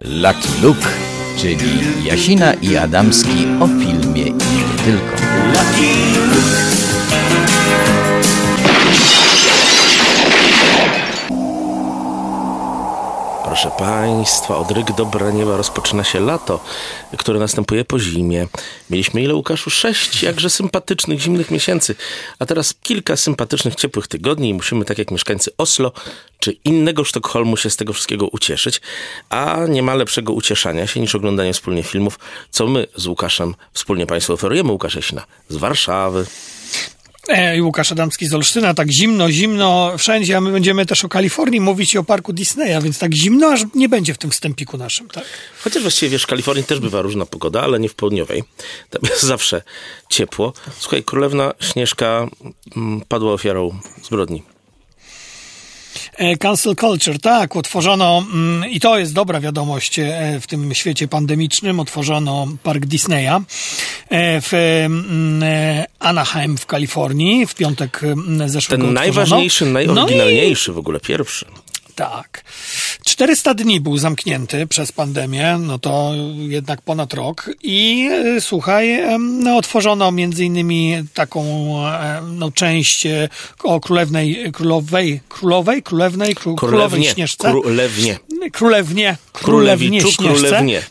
Lucky Luke, czyli Jasina i Adamski o filmie i nie tylko. Proszę Państwa, od ryk dobra nieba rozpoczyna się lato, które następuje po zimie. Mieliśmy ile, Łukaszu? Sześć jakże sympatycznych zimnych miesięcy, a teraz kilka sympatycznych, ciepłych tygodni i musimy, tak jak mieszkańcy Oslo czy innego Sztokholmu, się z tego wszystkiego ucieszyć. A nie ma lepszego ucieszania się niż oglądanie wspólnie filmów, co my z Łukaszem wspólnie Państwu oferujemy. Łukasz Jasina z Warszawy. E, Łukasz Adamski z Olsztyna, tak zimno, zimno wszędzie, a my będziemy też o Kalifornii mówić i o parku Disneya, więc tak zimno aż nie będzie w tym wstępiku naszym, tak? Chociaż właściwie, wiesz, w Kalifornii też bywa różna pogoda, ale nie w południowej. Tam jest zawsze ciepło. Słuchaj, królewna Śnieżka mm, padła ofiarą zbrodni. E, Cancel culture, tak, otworzono, mm, i to jest dobra wiadomość e, w tym świecie pandemicznym, otworzono park Disneya e, w mm, Anaheim w Kalifornii w piątek mm, zeszłego Ten otworzono. najważniejszy, No i- najoryginalniejszy w ogóle, pierwszy. Tak. 400 dni był zamknięty przez pandemię, no to jednak ponad rok. I e, słuchaj, no, otworzono między innymi taką e, no, część e, o królewnej, królowej, królowej, królewnej, kró, królowej Królewnie. śnieżce. Królewnie. Królewnie, królewnie Królewiczu, śnieżce. królewnie.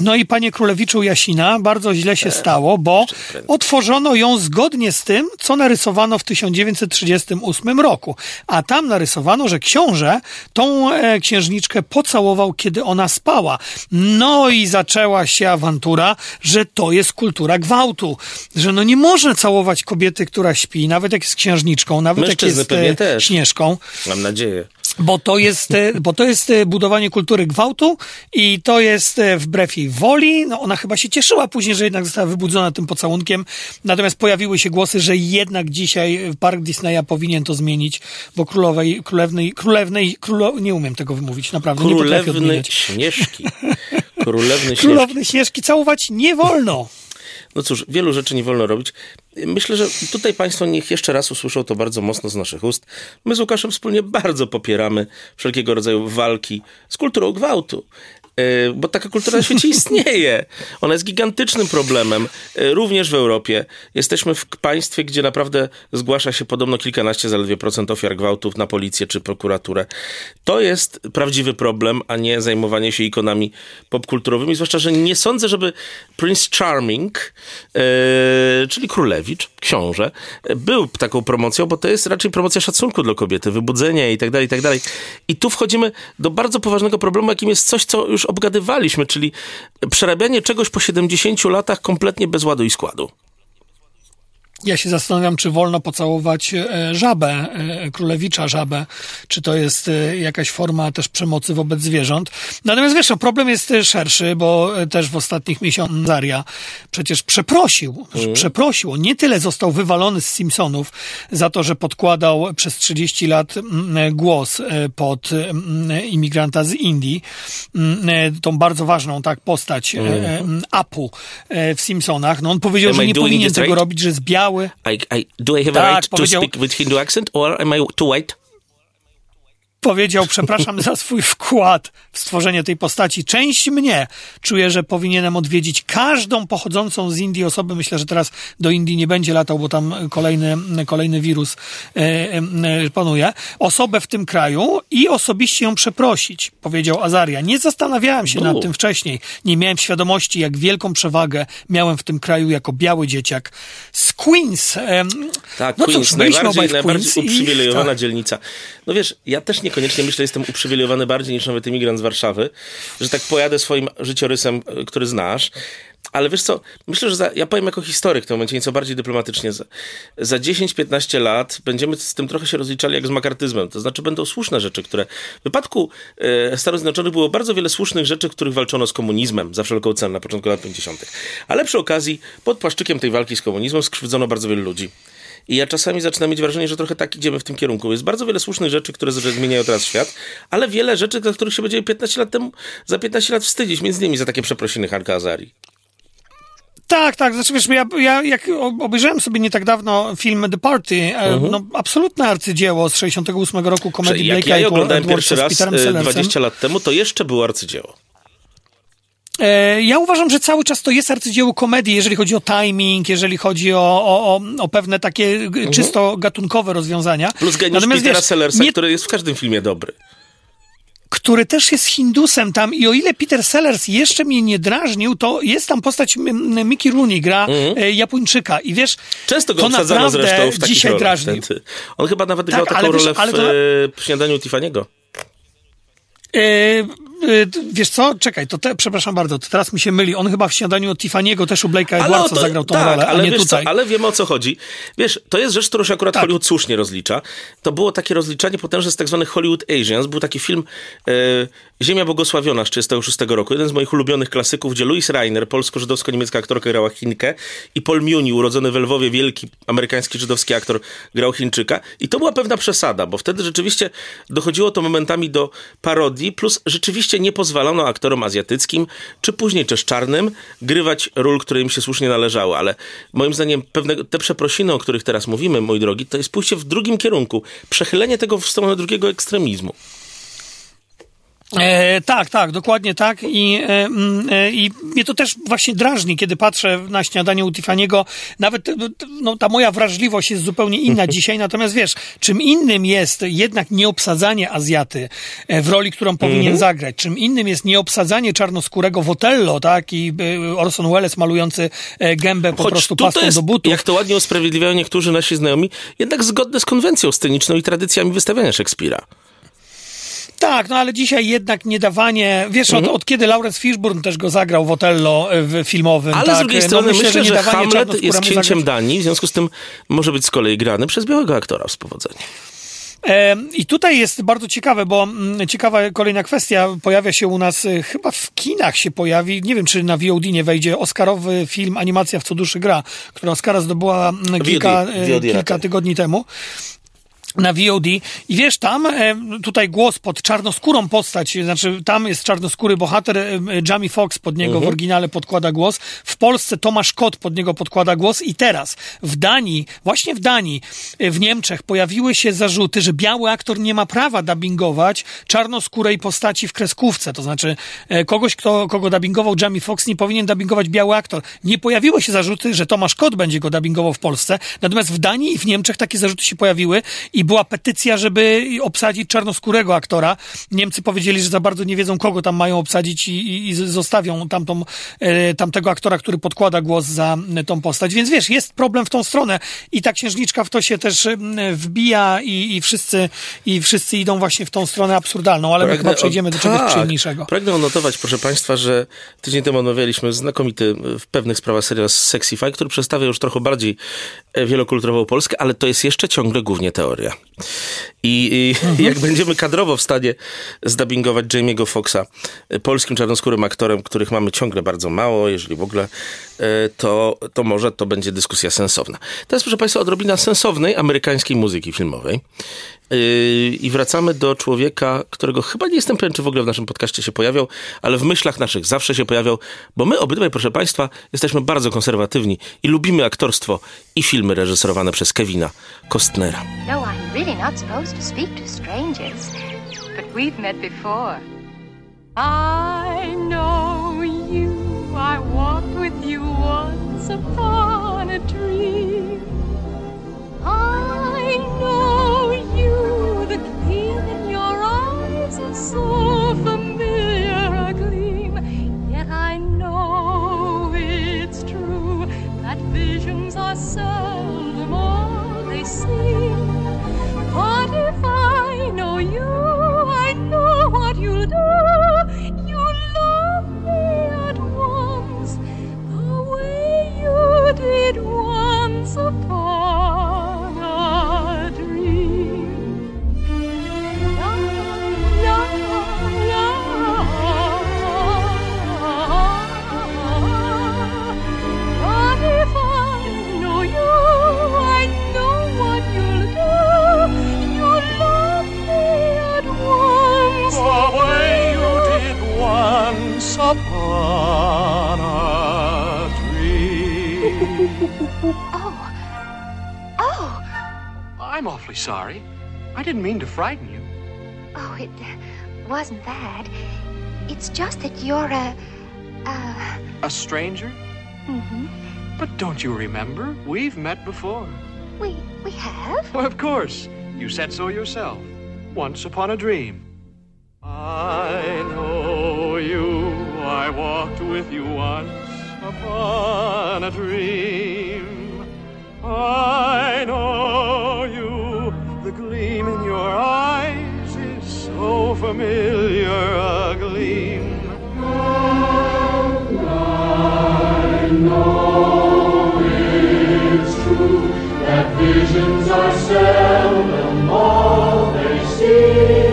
No i panie królewiczu Jasina, bardzo źle się stało, bo otworzono ją zgodnie z tym, co narysowano w 1938 roku. A tam narysowano, że książę tą e, księżniczkę pocałował, kiedy ona spała. No i zaczęła się awantura, że to jest kultura gwałtu. Że no nie można całować kobiety, która śpi, nawet jak jest księżniczką, nawet jak Mężczyzny jest pewnie e, śnieżką. Mam nadzieję. Bo to jest, e, bo to jest e, budowanie kultury gwałtu i to jest e, wbrew jej woli. No ona chyba się cieszyła później, że jednak została wybudzona tym pocałunkiem. Natomiast pojawiły się głosy, że jednak dzisiaj park Disneya powinien to zmienić, bo królowej, królewnej, królewnej, królo, nie umiem tego wymówić, naprawdę. nie Królewny odmieniać. Śnieżki. Królewny Śnieżki. Królowny Śnieżki całować nie wolno. No cóż, wielu rzeczy nie wolno robić. Myślę, że tutaj Państwo niech jeszcze raz usłyszą to bardzo mocno z naszych ust. My z Łukaszem wspólnie bardzo popieramy wszelkiego rodzaju walki z kulturą gwałtu. E, Bo taka kultura na świecie istnieje. Ona jest gigantycznym problemem, e, również w Europie. Jesteśmy w państwie, gdzie naprawdę zgłasza się podobno kilkanaście zaledwie procent ofiar gwałtów na policję czy prokuraturę. To jest prawdziwy problem, a nie zajmowanie się ikonami popkulturowymi. Zwłaszcza, że nie sądzę, żeby Prince Charming, e, czyli królewicz, książę, był taką promocją, bo to jest raczej promocja szacunku dla kobiety, wybudzenia i tak dalej, i tak dalej. I tu wchodzimy do bardzo poważnego problemu, jakim jest coś, co już obgadywaliśmy, czyli przerabianie czegoś po 70 latach kompletnie bez ładu i składu. Ja się zastanawiam, czy wolno pocałować e, żabę, e, królewicza żabę, czy to jest e, jakaś forma też przemocy wobec zwierząt. Natomiast wiesz, no, problem jest szerszy, bo też w ostatnich miesiącach Zaria przecież przeprosił, przeprosił. On nie tyle został wywalony z Simpsonów za to, że podkładał przez 30 lat głos pod imigranta z Indii, tą bardzo ważną tak postać e, Apu w Simpsonach. No on powiedział, Am że I nie powinien tego right? robić, że jest biały. I, I, do I have a right to speak with Hindu accent, or am I too white? Powiedział, przepraszam za swój wkład w stworzenie tej postaci. Część mnie czuje, że powinienem odwiedzić każdą pochodzącą z Indii osobę. Myślę, że teraz do Indii nie będzie latał, bo tam kolejny, kolejny wirus e, e, panuje. Osobę w tym kraju i osobiście ją przeprosić, powiedział Azaria. Nie zastanawiałem się nad U. tym wcześniej. Nie miałem świadomości, jak wielką przewagę miałem w tym kraju jako biały dzieciak. Z Queens. Tak, no Queens, cóż, najbardziej, w najbardziej Queens i- uprzywilejowana tak. dzielnica. No wiesz, ja też niekoniecznie myślę, jestem uprzywilejowany bardziej niż nawet imigrant z Warszawy, że tak pojadę swoim życiorysem, y, który znasz. Ale wiesz co, myślę, że za, ja powiem jako historyk w tym momencie nieco bardziej dyplomatycznie. Za, za 10-15 lat będziemy z tym trochę się rozliczali jak z makartyzmem. To znaczy będą słuszne rzeczy, które... W wypadku e, Stanów Zjednoczonych było bardzo wiele słusznych rzeczy, w których walczono z komunizmem za wszelką cenę na początku lat 50. Ale przy okazji, pod płaszczykiem tej walki z komunizmem skrzywdzono bardzo wielu ludzi. I ja czasami zaczynam mieć wrażenie, że trochę tak idziemy w tym kierunku. Jest bardzo wiele słusznych rzeczy, które zmieniają teraz świat, ale wiele rzeczy, za których się będziemy 15 lat temu, za 15 lat wstydzić, między innymi za takie przeprosiny Hanka Azari. Tak, tak. Znaczy, wiesz, ja, ja jak obejrzałem sobie nie tak dawno film The Party, mhm. no absolutne arcydzieło z 68 roku komedii Jak ja je oglądałem pierwszy raz 20 lat temu, to jeszcze było arcydzieło. E, ja uważam, że cały czas to jest arcydzieło komedii, jeżeli chodzi o timing, jeżeli chodzi o, o, o pewne takie mhm. czysto gatunkowe rozwiązania. Plus geniusz Natomiast, Petera wiesz, Sellersa, nie... który jest w każdym filmie dobry który też jest Hindusem tam i o ile Peter Sellers jeszcze mnie nie drażnił, to jest tam postać Mickey Rooney, gra mm Japończyka i wiesz, Często go to obsadzano zresztą w takich dzisiaj rolach. Drażnił. On chyba nawet tak, grał taką wiesz, rolę w, to... w śniadaniu Tiffany'ego. Yy, wiesz co? Czekaj, to te, przepraszam bardzo, to teraz mi się myli. On chyba w śniadaniu Tiffany'ego też u Blake'a Edwardsa to, zagrał tą tak, rolę, ale nie tutaj. Co, ale wiemy o co chodzi. Wiesz, to jest rzecz, którą się akurat tak. Hollywood słusznie rozlicza. To było takie rozliczanie potężne z tak zwanych Hollywood Asians. Był taki film e, Ziemia Błogosławiona z 1936 roku. Jeden z moich ulubionych klasyków, gdzie Louis Reiner, polsko-żydowsko-niemiecka aktorka, grała Chinkę i Paul Muni, urodzony w Lwowie, wielki amerykański żydowski aktor, grał Chińczyka. I to była pewna przesada, bo wtedy rzeczywiście dochodziło to momentami do parodii, plus rzeczywiście nie pozwalono aktorom azjatyckim, czy później też czarnym, grywać ról, które im się słusznie należały. Ale moim zdaniem pewne, te przeprosiny, o których teraz mówimy, mój drogi, to jest pójście w drugim kierunku. Przechylenie tego w stronę drugiego ekstremizmu. E, tak, tak, dokładnie tak. I, e, mm, e, I mnie to też właśnie drażni, kiedy patrzę na śniadanie u Tiffany'ego. Nawet no, ta moja wrażliwość jest zupełnie inna dzisiaj. Natomiast wiesz, czym innym jest jednak nieobsadzanie Azjaty e, w roli, którą powinien mm -hmm. zagrać. Czym innym jest nieobsadzanie czarnoskórego w Otello, tak? I e, Orson Welles malujący e, gębę po Choć prostu pastą jest, do butów. Jak to ładnie usprawiedliwiają niektórzy nasi znajomi, jednak zgodne z konwencją sceniczną i tradycjami wystawiania Szekspira. Tak, no ale dzisiaj jednak nie dawanie, wiesz, mhm. od, od, kiedy Lawrence Fishburne też go zagrał w Otello e, w filmowym. Ale tak? z drugiej no strony no, myślę, myślę, że, że Hamlet jest księciem zagrać... Danii, w związku z tym może być z kolei grany przez białego aktora z powodzeniem. I tutaj jest bardzo ciekawe, bo mm, ciekawa kolejna kwestia pojawia się u nas, e, chyba w kinach się pojawi, nie wiem czy na VOD nie wejdzie, Oscarowy film Animacja w co duszy gra, która Oscara zdobyła mm, kilka, VOD, VOD kilka tygodni temu na VOD i wiesz, tam e, tutaj głos pod czarnoskórą postać, znaczy tam jest czarnoskóry bohater, e, Jamie Foxx pod niego w mhm. oryginale podkłada głos, w Polsce Tomasz Kot pod niego podkłada głos. I teraz w Danii, właśnie w Danii, e, w Niemczech pojawiły się zarzuty, że biały aktor nie ma prawa dubbingować czarnoskórej postaci w kreskówce, to znaczy kogoś, kto, kogo dubbingował Jamie Foxx nie powinien dubbingować biały aktor. Nie pojawiły się zarzuty, że Tomasz Kot będzie go dubbingował w Polsce, natomiast w Danii i w Niemczech takie zarzuty się pojawiły. I była petycja, żeby obsadzić czarnoskórego aktora. Niemcy powiedzieli, że za bardzo nie wiedzą, kogo tam mają obsadzić i, i, i zostawią tamtą, e, tamtego aktora, który podkłada głos za tą postać. Więc wiesz, jest problem w tą stronę i ta księżniczka w to się też wbija i, i, wszyscy, i wszyscy idą właśnie w tą stronę absurdalną, ale pragnę, my chyba przejdziemy do czegoś tak, przyjemniejszego. Pragnę notować, proszę Państwa, że tydzień temu omawialiśmy znakomity w pewnych sprawach serial Sexify, który przedstawia już trochę bardziej e, wielokulturową Polskę, ale to jest jeszcze ciągle głównie teoria. I, i mhm. jak będziemy kadrowo w stanie zdubbingować Jamie'ego Foxa polskim czarnoskórym aktorem, których mamy ciągle bardzo mało, jeżeli w ogóle, e, to, to może to będzie dyskusja sensowna. Teraz, proszę Państwa, odrobina sensownej amerykańskiej muzyki filmowej. Yy, I wracamy do człowieka, którego chyba nie jestem pewien, czy w ogóle w naszym podcaście się pojawiał, ale w myślach naszych zawsze się pojawiał, bo my obydwaj, proszę Państwa, jesteśmy bardzo konserwatywni i lubimy aktorstwo i filmy reżyserowane przez Kevina Costnera. No, I'm really not supposed to speak to strangers, but we've met before. I know you, I walked with you once upon a dream. I know so familiar a gleam. Yet I know it's true that visions are seldom all they seem. But if I know you, I know what you'll do. You love me at once, the way you did once upon. upon a tree. oh. Oh. I'm awfully sorry. I didn't mean to frighten you. Oh, it wasn't that. It's just that you're a. a. a stranger? Mm hmm. But don't you remember? We've met before. We. we have? Well, of course. You said so yourself. Once upon a dream. Uh, I walked with you once upon a dream. I know you. The gleam in your eyes is so familiar a gleam. I know it's true that visions are seldom all they seem.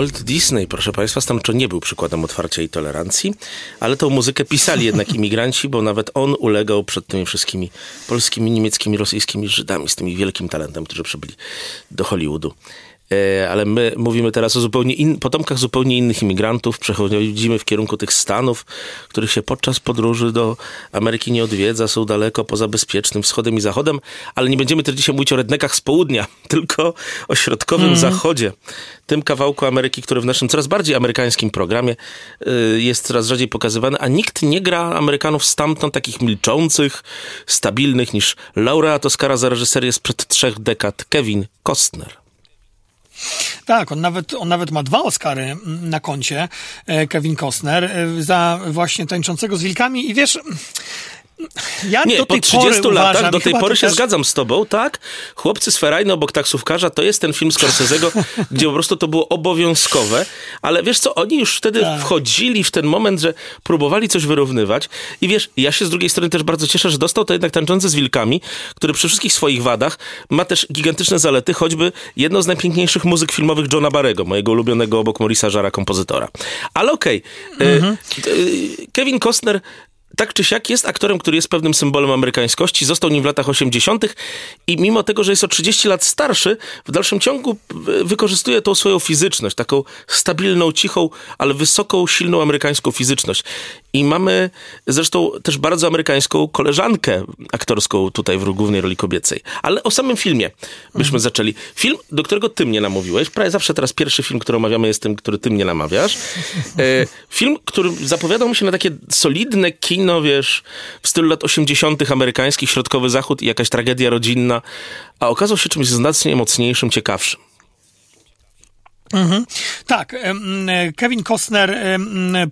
Walt Disney, proszę Państwa, stanowczo nie był przykładem otwarcia i tolerancji, ale tą muzykę pisali jednak imigranci, bo nawet on ulegał przed tymi wszystkimi polskimi, niemieckimi, rosyjskimi Żydami z tym wielkim talentem, którzy przybyli do Hollywoodu. E, ale my mówimy teraz o zupełnie in, potomkach zupełnie innych imigrantów. Przechodzimy w kierunku tych Stanów, których się podczas podróży do Ameryki nie odwiedza, są daleko poza bezpiecznym wschodem i zachodem, ale nie będziemy też dzisiaj mówić o rednekach z południa, tylko o środkowym zachodzie. Tym kawałku Ameryki, który w naszym coraz bardziej amerykańskim programie y, jest coraz rzadziej pokazywany, a nikt nie gra Amerykanów stamtąd takich milczących, stabilnych niż laureat Oscara za reżyserię sprzed trzech dekad Kevin Costner. Tak, on nawet, on nawet ma dwa Oscary mm, na koncie, e, Kevin Costner, e, za właśnie tańczącego z wilkami. I wiesz... Ja Nie, do po tej 30 pory latach uważam, do tej pory się też- zgadzam z tobą, tak? Chłopcy z ferajny obok taksówkarza to jest ten film Scorsese'ego, gdzie po prostu to było obowiązkowe, ale wiesz co, oni już wtedy Tak. wchodzili w ten moment, że próbowali coś wyrównywać i wiesz, ja się z drugiej strony też bardzo cieszę, że dostał to jednak tańczący z wilkami, który przy wszystkich swoich wadach ma też gigantyczne zalety, choćby jedną z najpiękniejszych muzyk filmowych Johna Barrego, mojego ulubionego obok Morisa Żara kompozytora. Ale okej, e, Mhm. e, Kevin Costner tak czy siak jest aktorem, który jest pewnym symbolem amerykańskości, został nim w latach 80. i mimo tego, że jest o 30 lat starszy, w dalszym ciągu wy- wykorzystuje tą swoją fizyczność, taką stabilną, cichą, ale wysoką, silną amerykańską fizyczność. I mamy zresztą też bardzo amerykańską koleżankę aktorską tutaj w głównej roli kobiecej. Ale o samym filmie byśmy zaczęli. Film, do którego ty mnie namówiłeś, prawie zawsze teraz pierwszy film, który omawiamy jest tym, który ty mnie namawiasz. E, film, który zapowiadał mi się na takie solidne kino, wiesz, w stylu lat 80. amerykańskich, środkowy zachód i jakaś tragedia rodzinna, a okazał się czymś znacznie mocniejszym, ciekawszym. Tak, em, e, Kevin Costner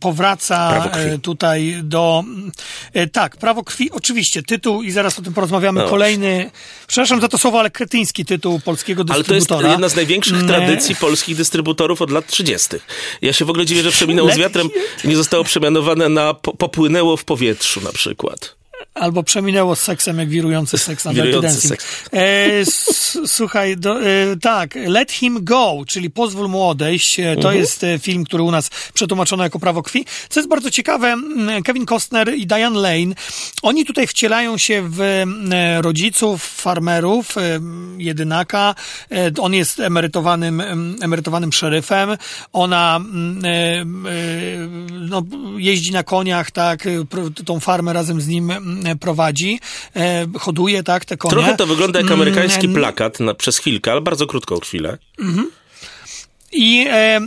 powraca e, tutaj do... e, Tak, Prawo krwi, oczywiście, tytuł i zaraz o tym porozmawiamy. No. Kolejny, przepraszam za to słowo, ale kretyński tytuł polskiego Ale to jest dystrybutora. jedna z największych Mm, tradycji polskich dystrybutorów od lat 30. Ja się w ogóle dziwię, że przeminęło z wiatrem nie zostało przemianowane na po, popłynęło w powietrzu na przykład. Albo przeminęło z seksem, jak wirujący seks na Wirujący seks. E, s, słuchaj, do, e, tak, Let Him Go, czyli Pozwól Mu Odejść, e, to Mhm. jest e, film, który u nas przetłumaczono jako Prawo Krwi. Co jest bardzo ciekawe, Kevin Costner i Diane Lane, oni tutaj wcielają się w e, rodziców, farmerów, jedynaka. On jest emerytowanym, em, emerytowanym szeryfem. Ona no, jeździ na koniach, tak, tą farmę razem z nim prowadzi, e, hoduje, tak, te konie. Trochę to wygląda jak amerykański Mm, plakat na, przez chwilkę, ale bardzo krótką chwilę. I, e,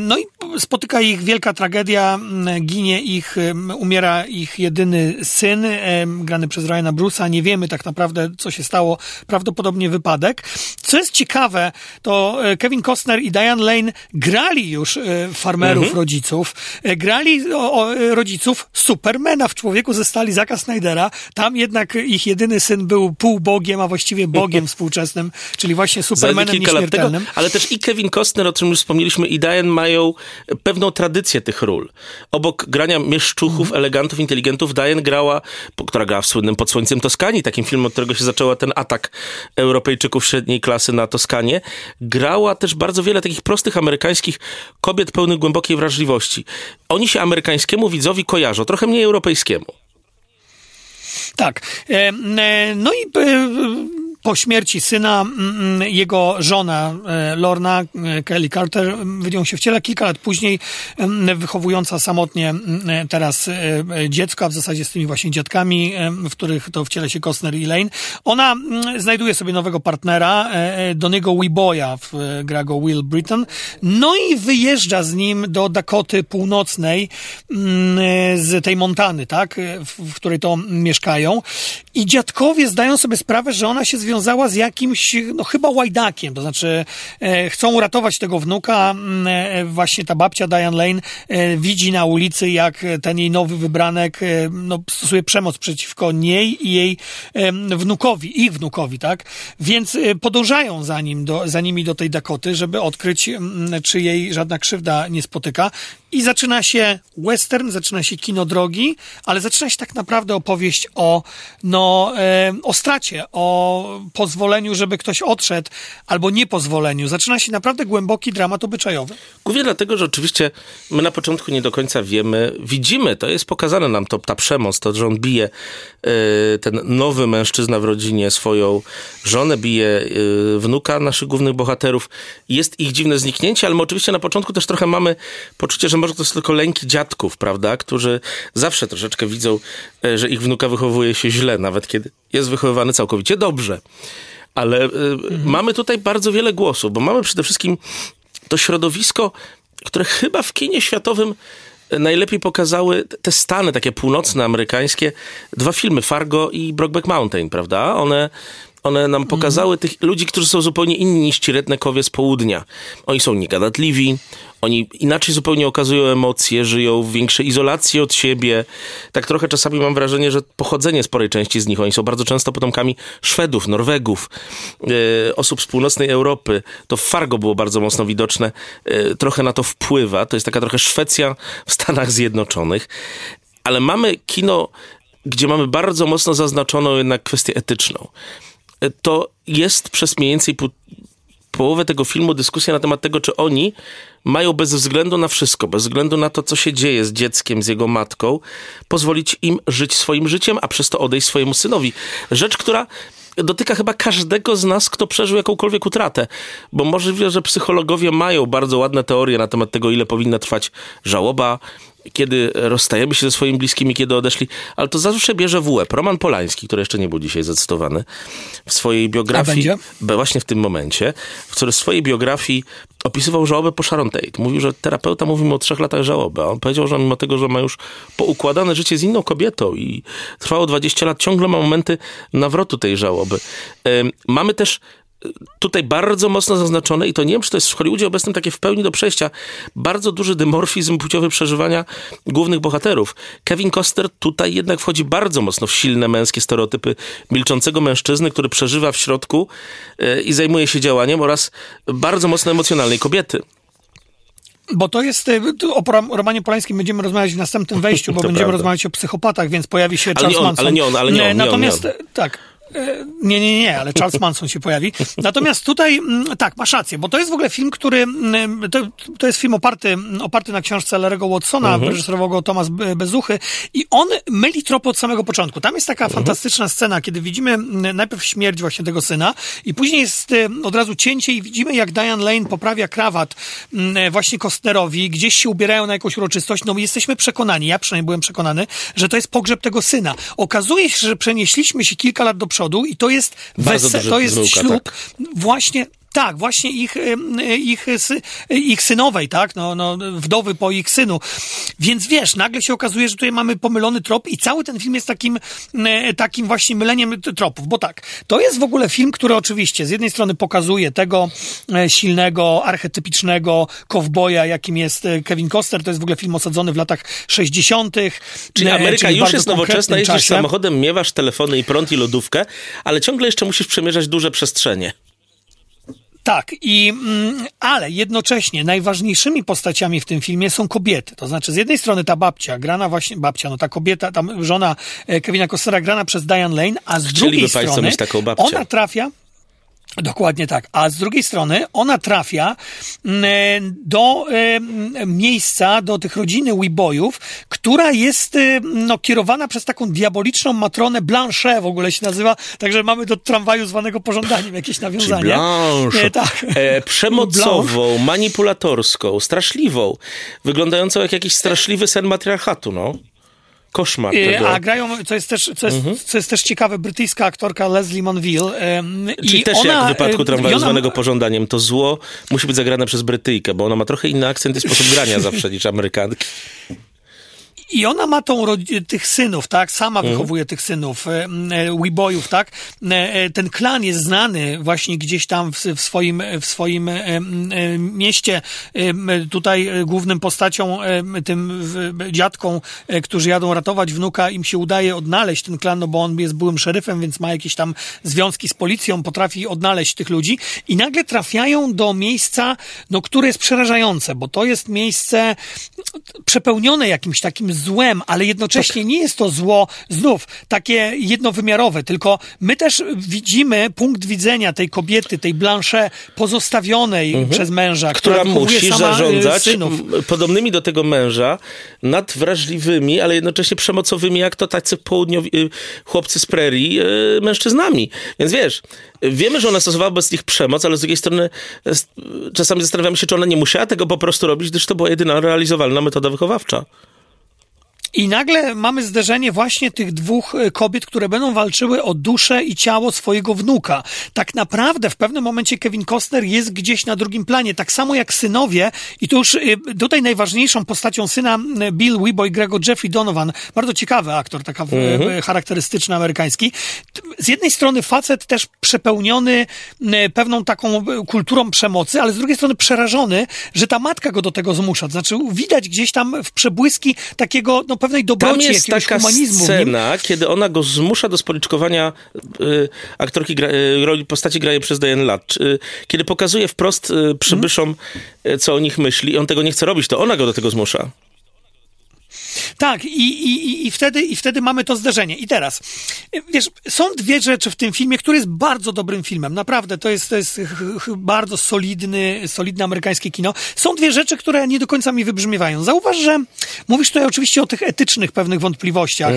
no i spotyka ich wielka tragedia, ginie ich, umiera ich jedyny syn, em, grany przez Ryana Bruce'a. Nie wiemy tak naprawdę, co się stało. Prawdopodobnie wypadek. Co jest ciekawe, to e, Kevin Costner i Diane Lane grali już e, farmerów, rodziców. E, Grali o, o, e, rodziców Supermana w Człowieku ze stali Zaka Snydera. Tam jednak ich jedyny syn był półbogiem, a właściwie bogiem współczesnym, czyli właśnie Supermanem lat tego, nieśmiertelnym. ale też i Kevin Costner otrzymał czym już wspomnieliśmy, i Diane mają pewną tradycję tych ról. Obok grania mieszczuchów, elegantów, inteligentów, Diane grała, która grała w słynnym Pod Słońcem Toskanii, takim filmem, od którego się zaczęła ten atak Europejczyków średniej klasy na Toskanię. Grała też bardzo wiele takich prostych amerykańskich kobiet pełnych głębokiej wrażliwości. Oni się amerykańskiemu widzowi kojarzą, trochę mniej europejskiemu. Tak. E, e, No i e, po śmierci syna mm, jego żona e, Lorna e, Kelly Carter w nią się wciela kilka lat później, em, wychowująca samotnie teraz e, e, dziecko, a w zasadzie z tymi właśnie dziadkami, w których to wciela się Costner i Lane. Ona mm, znajduje sobie nowego partnera, Doniego Weeboya, w, gra go Will Britton, no i wyjeżdża z nim do Dakoty Północnej mm, z tej Montany, tak, w, w której to mieszkają. I dziadkowie zdają sobie sprawę, że ona się związała z jakimś, no chyba łajdakiem, to znaczy e, chcą uratować tego wnuka. mm, E, właśnie ta babcia Diane Lane e, widzi na ulicy, jak ten jej nowy wybranek e, no, stosuje przemoc przeciwko niej i jej wnukowi, ich wnukowi, tak? Więc e, podążają za, nim do, za nimi do tej Dakoty, żeby odkryć, mm, czy jej żadna krzywda nie spotyka. I zaczyna się western, zaczyna się kino drogi, ale zaczyna się tak naprawdę opowieść o, no, e, o stracie, o pozwoleniu, żeby ktoś odszedł, albo niepozwoleniu. Zaczyna się naprawdę głęboki dramat obyczajowy. Głównie dlatego, że oczywiście my na początku nie do końca wiemy, widzimy, to jest pokazane nam, to, ta przemoc, to, że on bije e, ten nowy mężczyzna w rodzinie swoją żonę, bije e, wnuka naszych głównych bohaterów. Jest ich dziwne zniknięcie, ale my oczywiście na początku też trochę mamy poczucie, że może to są tylko lęki dziadków, prawda, którzy zawsze troszeczkę widzą, e, że ich wnuka wychowuje się źle, nawet kiedy jest wychowywany całkowicie dobrze. Ale e, mamy tutaj bardzo wiele głosów, bo mamy przede wszystkim to środowisko, które chyba w kinie światowym najlepiej pokazały te stany takie północne, amerykańskie. Dwa filmy, Fargo i Brokeback Mountain, prawda? One, one nam pokazały tych ludzi, którzy są zupełnie inni niż ci rednekowie z południa. Oni są niegadatliwi, oni inaczej zupełnie okazują emocje, żyją w większej izolacji od siebie. Tak trochę czasami mam wrażenie, że pochodzenie sporej części z nich, oni są bardzo często potomkami Szwedów, Norwegów, e, osób z północnej Europy. To w Fargo było bardzo mocno widoczne. E, trochę na to wpływa. To jest taka trochę Szwecja w Stanach Zjednoczonych. Ale mamy kino, gdzie mamy bardzo mocno zaznaczoną jednak kwestię etyczną. To jest przez mniej więcej połowę tego filmu dyskusja na temat tego, czy oni mają bez względu na wszystko, bez względu na to, co się dzieje z dzieckiem, z jego matką, pozwolić im żyć swoim życiem, a przez to odejść swojemu synowi. Rzecz, która dotyka chyba każdego z nas, kto przeżył jakąkolwiek utratę. Bo możliwe, że psychologowie mają bardzo ładne teorie na temat tego, ile powinna trwać żałoba, kiedy rozstajemy się ze swoimi bliskimi, kiedy odeszli, ale to zawsze bierze w łeb. Roman Polański, który jeszcze nie był dzisiaj zacytowany, w swojej biografii, właśnie w tym momencie, w którym w swojej biografii opisywał żałobę po Sharon Tate. Mówił, że terapeuta mówi mu o trzech latach żałoby, a on powiedział, że mimo tego, że ma już poukładane życie z inną kobietą i trwało 20 lat, ciągle ma momenty nawrotu tej żałoby. Mamy też tutaj bardzo mocno zaznaczone, i to nie wiem, czy to jest w Hollywoodzie obecnym takie w pełni do przejścia, bardzo duży dymorfizm płciowy przeżywania głównych bohaterów. Kevin Costner tutaj jednak wchodzi bardzo mocno w silne męskie stereotypy milczącego mężczyzny, który przeżywa w środku e, i zajmuje się działaniem oraz bardzo mocno emocjonalnej kobiety. Bo to jest, tu o Romanie Polańskim będziemy rozmawiać w następnym wejściu, bo To będziemy prawda. rozmawiać o psychopatach, więc pojawi się Ale Charles nie on, Manson. ale nie on, ale nie on, nie on, Natomiast, nie on. tak. Nie, nie, nie, ale Charles Manson się pojawi. Natomiast tutaj, mm, tak, masz rację, bo to jest w ogóle film, który, mm, to, to jest film oparty, oparty na książce Larry'ego Watsona, Mhm. wyreżyserował go Tomasz Be- Bezuchy i on myli tropy od samego początku. Tam jest taka Mhm. fantastyczna scena, kiedy widzimy mm, najpierw śmierć właśnie tego syna i później jest od razu cięcie i widzimy, jak Diane Lane poprawia krawat mm, właśnie Kostnerowi, gdzieś się ubierają na jakąś uroczystość, no i jesteśmy przekonani, ja przynajmniej byłem przekonany, że to jest pogrzeb tego syna. Okazuje się, że przenieśliśmy się kilka lat do przodu i to jest, to jest ślub tak. właśnie tak, właśnie ich, em, ich, sy- ich synowej, tak, no, no, wdowy po ich synu. Więc wiesz, nagle się okazuje, że tutaj mamy pomylony trop i cały ten film jest takim, e, takim właśnie myleniem tropów, bo tak, to jest w ogóle film, który oczywiście z jednej strony pokazuje tego e, silnego, archetypicznego kowboja, jakim jest e, Kevin Costner, to jest w ogóle film osadzony w latach 60. Czyli e, Ameryka już bardzo jest nowoczesna, jeździsz samochodem, miewasz telefony i prąd i lodówkę, ale ciągle jeszcze musisz przemierzać duże przestrzenie. Tak, i, mm, ale jednocześnie najważniejszymi postaciami w tym filmie są kobiety. To znaczy, z jednej strony ta babcia, grana właśnie, babcia, no ta kobieta, tam żona e, Kevina Costnera, grana przez Diane Lane, a z Chcieliby drugiej strony mieć taką babcię. ona trafia. Dokładnie tak. A z drugiej strony ona trafia mm, do e, miejsca, do tych rodziny Weeboyów, która jest e, no, kierowana przez taką diaboliczną matronę Blanche w ogóle się nazywa. Także mamy do tramwaju zwanego pożądaniem jakieś nawiązanie. Blanche, E, tak. e, przemocową, manipulatorską, straszliwą, wyglądającą jak jakiś straszliwy sen matriarchatu, no. Koszmar tego. A grają, co jest też, co jest, Mhm. co jest też ciekawe, brytyjska aktorka Leslie Monville. Czyli też ona, jak w wypadku tramwaju ona- zwanego pożądaniem, to zło musi być zagrane przez Brytyjkę, bo ona ma trochę inny akcent i sposób grania zawsze niż Amerykanki. I ona ma tą, tych synów, tak? Sama Mhm. wychowuje tych synów, e, e, Weeboyów, tak? E, Ten klan jest znany właśnie gdzieś tam w, w swoim, w swoim mieście. Tutaj głównym postacią, tym dziadką, którzy jadą ratować wnuka, im się udaje odnaleźć ten klan, no bo on jest byłym szeryfem, więc ma jakieś tam związki z policją, potrafi odnaleźć tych ludzi i nagle trafiają do miejsca, no, które jest przerażające, bo to jest miejsce przepełnione jakimś takim złem, ale jednocześnie nie jest to zło znów takie jednowymiarowe, tylko my też widzimy punkt widzenia tej kobiety, tej Blanche pozostawionej przez męża, która, która musi y, zarządzać synów. podobnymi do tego męża, nadwrażliwymi, ale jednocześnie przemocowymi, jak to tacy południowi y, chłopcy z prerii, y, mężczyznami. Więc wiesz, wiemy, że ona stosowała wobec nich przemoc, ale z drugiej strony czasami zastanawiamy się, czy ona nie musiała tego po prostu robić, gdyż to była jedyna realizowalna metoda wychowawcza. I nagle mamy zderzenie właśnie tych dwóch e, kobiet, które będą walczyły o duszę i ciało swojego wnuka. Tak naprawdę w pewnym momencie Kevin Costner jest gdzieś na drugim planie, tak samo jak synowie. I tu już e, tutaj najważniejszą postacią syna Bill Weeboy, Grego Jeffrey Donovan, bardzo ciekawy aktor, taka e, charakterystyczny amerykański. Z jednej strony facet też przepełniony pewną taką kulturą przemocy, ale z drugiej strony przerażony, że ta matka go do tego zmusza. Znaczy widać gdzieś tam w przebłyski takiego, no pewnej Tam dobroci, jest taka humanizmu scena, kiedy ona go zmusza do spoliczkowania y, aktorki gra, y, postaci granej przez Diane Ladd. Y, kiedy pokazuje wprost y, przybyszom, y, co o nich myśli i on tego nie chce robić, to ona go do tego zmusza. Tak, i, i, i- wtedy, i wtedy mamy to zderzenie. I teraz, wiesz, są dwie rzeczy w tym filmie, który jest bardzo dobrym filmem. Naprawdę, to jest, to jest bardzo solidny, solidne amerykańskie kino. Są dwie rzeczy, które nie do końca mi wybrzmiewają. Zauważ, że mówisz tutaj oczywiście o tych etycznych pewnych wątpliwościach,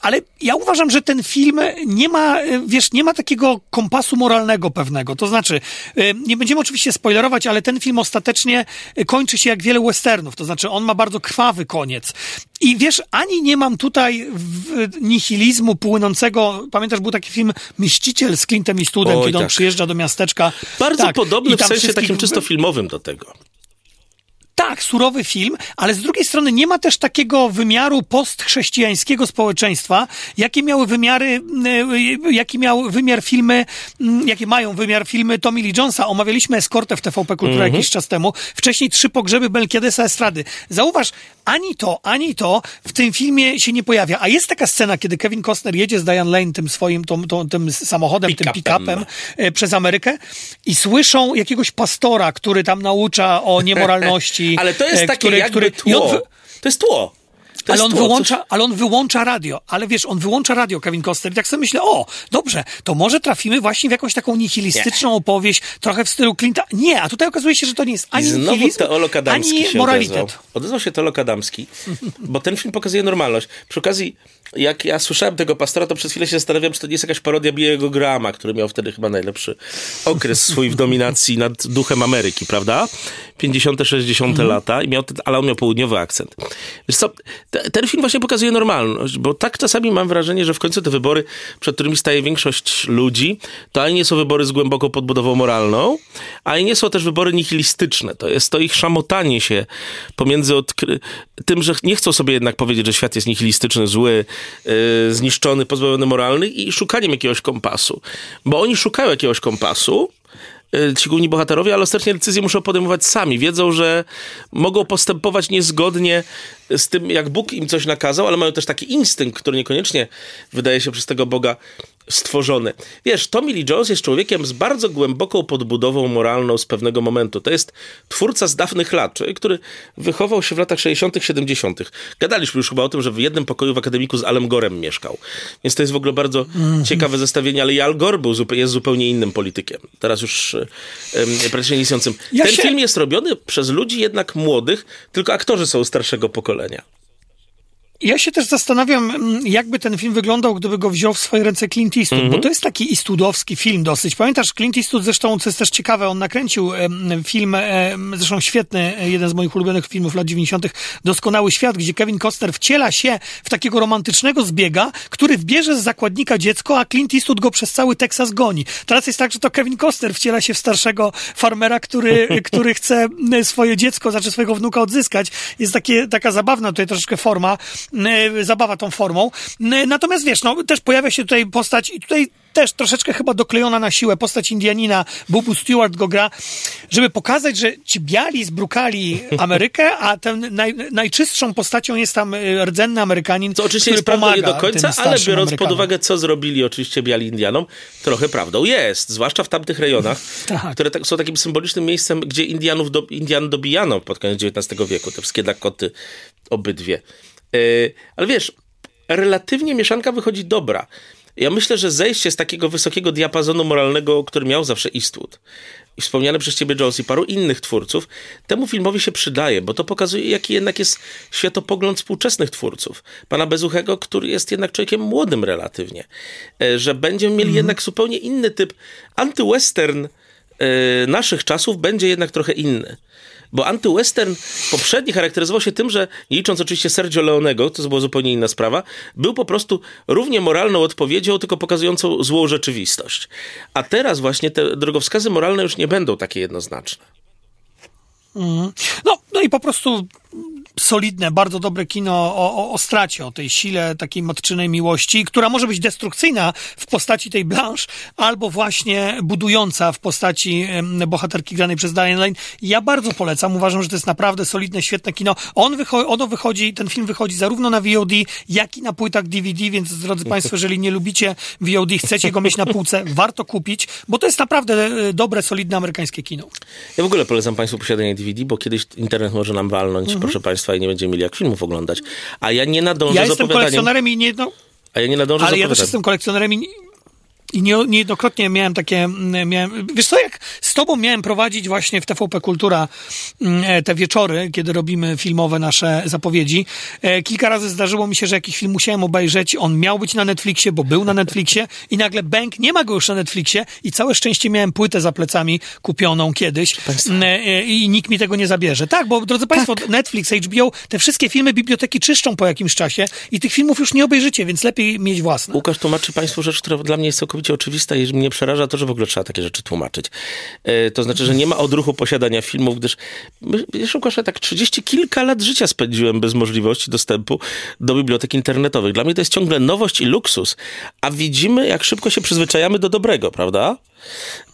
ale ja uważam, że ten film nie ma, wiesz, nie ma takiego kompasu moralnego pewnego. To znaczy, y, nie będziemy oczywiście spoilerować, ale ten film ostatecznie kończy się jak wiele westernów. To znaczy, on ma bardzo krwawy koniec. I wiesz, ani nie mam tutaj nihilizmu płynącego. Pamiętasz, był taki film Mściciel z Clintem Eastwoodem, Oj, kiedy on tak. przyjeżdża do miasteczka. Bardzo Tak, podobny w sensie wszystkich- takim czysto filmowym do tego. tak, surowy film, ale z drugiej strony nie ma też takiego wymiaru postchrześcijańskiego społeczeństwa, jakie miały wymiary, y, jaki miał wymiar filmy, mm, jakie mają wymiar filmy Tommy Lee Jonesa. Omawialiśmy Eskortę w TVP Kultura jakiś czas temu. Wcześniej Trzy pogrzeby Belkiadesa Estrady. Zauważ, ani to, ani to w tym filmie się nie pojawia. A jest taka scena, kiedy Kevin Costner jedzie z Diane Lane tym swoim, tą, tą, tym samochodem, tym Pick-upem. e, przez Amerykę i słyszą jakiegoś pastora, który tam naucza o niemoralności. Ale to jest e, takie który, jakby który, tło. on To jest tło. Ale on, wyłącza, coś- ale on wyłącza radio. Ale wiesz, on wyłącza radio, Kevin Costner. I tak sobie myślę, o, dobrze, to może trafimy właśnie w jakąś taką nihilistyczną opowieść, trochę w stylu Clint'a. Nie, a tutaj okazuje się, że to nie jest I ani znowu nihilizm, teolog Adamski ani się moralitet. odezwał. Odezwał się teolog Adamski, bo ten film pokazuje normalność. Przy okazji, jak ja słyszałem tego pastora, to przez chwilę się zastanawiam, czy to nie jest jakaś parodia Billy'ego Grama, który miał wtedy chyba najlepszy okres swój w dominacji nad duchem Ameryki, prawda? 50., 60. Mhm. lata, i miał, ten- ale on miał południowy akcent. Wiesz co, te, ten film właśnie pokazuje normalność, bo tak czasami mam wrażenie, że w końcu te wybory, przed którymi staje większość ludzi, to ani nie są wybory z głęboką podbudową moralną, ani nie są też wybory nihilistyczne. To jest to ich szamotanie się pomiędzy tym, że nie chcą sobie jednak powiedzieć, że świat jest nihilistyczny, zły, zniszczony, pozbawiony moralnych i szukaniem jakiegoś kompasu. Bo oni szukają jakiegoś kompasu, y, ci główni bohaterowie, ale ostatecznie decyzje muszą podejmować sami. Wiedzą, że mogą postępować niezgodnie z tym, jak Bóg im coś nakazał, ale mają też taki instynkt, który niekoniecznie wydaje się przez tego Boga stworzony. Wiesz, Tommy Lee Jones jest człowiekiem z bardzo głęboką podbudową moralną z pewnego momentu. To jest twórca z dawnych lat, człowiek, który wychował się w latach 60., 70. Gadaliśmy już chyba o tym, że w jednym pokoju w akademiku z Alem Gorem mieszkał. Więc to jest w ogóle bardzo ciekawe zestawienie, ale i Al Gore był, jest zupełnie innym politykiem. Teraz już um, praktycznie nieistniejącym. Ja Ten się- film jest robiony przez ludzi jednak młodych, tylko aktorzy są starszego pokolenia. Ja się też zastanawiam, mm, jakby ten film wyglądał, gdyby go wziął w swoje ręce Clint Eastwood, Mhm. bo to jest taki Eastwoodowski film dosyć. Pamiętasz, Clint Eastwood zresztą, co jest też ciekawe, on nakręcił film, em, zresztą świetny, e, jeden z moich ulubionych filmów lat 90., Doskonały Świat, gdzie Kevin Costner wciela się w takiego romantycznego zbiega, który wbierze z zakładnika dziecko, a Clint Eastwood go przez cały Teksas goni. Teraz jest tak, że to Kevin Costner wciela się w starszego farmera, który, który chce m, swoje dziecko, znaczy swojego wnuka odzyskać. Jest takie, taka zabawna tutaj troszeczkę forma, zabawa tą formą. Natomiast wiesz, no, też pojawia się tutaj postać i tutaj też troszeczkę chyba doklejona na siłę postać Indianina, Bubu Stewart go gra, żeby pokazać, że ci biali zbrukali Amerykę, a ten naj, najczystszą postacią jest tam y, rdzenny Amerykanin, Co oczywiście jest prawdą nie do końca, ale biorąc pod Amerykanom. uwagę, co zrobili oczywiście biali Indianom, trochę prawdą jest. Zwłaszcza w tamtych rejonach, Tak. które tak, są takim symbolicznym miejscem, gdzie Indianów do, Indian dobijano pod koniec XIX wieku. Te wszystkie Dakoty, obydwie. Yy, ale wiesz, relatywnie mieszanka wychodzi dobra. Ja myślę, że zejście z takiego wysokiego diapazonu moralnego, który miał zawsze Eastwood i wspomniany przez ciebie Jones i paru innych twórców, temu filmowi się przydaje, bo to pokazuje, jaki jednak jest światopogląd współczesnych twórców. Pana Bezuchego, który jest jednak człowiekiem młodym relatywnie, E, że będziemy mieli jednak zupełnie inny typ. Antywestern e, naszych czasów będzie jednak trochę inny. Bo antywestern poprzedni charakteryzował się tym, że licząc oczywiście Sergio Leonego, to była zupełnie inna sprawa, był po prostu równie moralną odpowiedzią, tylko pokazującą złą rzeczywistość. A teraz właśnie te drogowskazy moralne już nie będą takie jednoznaczne. No, no i po prostu solidne, bardzo dobre kino o, o, o stracie, o tej sile takiej matczynej miłości, która może być destrukcyjna w postaci tej Blanche, albo właśnie budująca w postaci bohaterki granej przez Diane Lane. Ja bardzo polecam, uważam, że to jest naprawdę solidne, świetne kino. On wycho- ono wychodzi, ten film wychodzi zarówno na VOD, jak i na płytach DVD, więc drodzy Państwo, jeżeli nie lubicie VOD, chcecie go mieć na półce, warto kupić, bo to jest naprawdę e, dobre, solidne amerykańskie kino. Ja w ogóle polecam Państwu posiadanie DVD, bo kiedyś internet może nam walnąć, Mhm. proszę Państwa, i nie będziemy mieli jak filmów oglądać. A ja nie nadążę Ja z jestem opowiadaniem. kolekcjonerem i nie, no, A ja nie nadążę Ale ja też jestem kolekcjonerem i, i nie, niejednokrotnie miałem takie, miałem, wiesz co, jak z tobą miałem prowadzić właśnie w TVP Kultura e, te wieczory, kiedy robimy filmowe nasze zapowiedzi. E, Kilka razy zdarzyło mi się, że jakiś film musiałem obejrzeć, on miał być na Netflixie, bo był na Netflixie i nagle bęk, nie ma go już na Netflixie i całe szczęście miałem płytę za plecami kupioną kiedyś e, i nikt mi tego nie zabierze. Tak, bo drodzy Państwo, Netflix, HBO, te wszystkie filmy biblioteki czyszczą po jakimś czasie i tych filmów już nie obejrzycie, więc lepiej mieć własne. Łukasz tłumaczy Państwu rzecz, która dla mnie jest całkowicie oczywista i mnie przeraża to, że w ogóle trzeba takie rzeczy tłumaczyć. E, to znaczy, że nie ma odruchu posiadania filmów, gdyż wiesz, Łukasz, ja tak trzydzieści kilka lat życia spędziłem bez możliwości dostępu do bibliotek internetowych. Dla mnie to jest ciągle nowość i luksus, a widzimy, jak szybko się przyzwyczajamy do dobrego, prawda?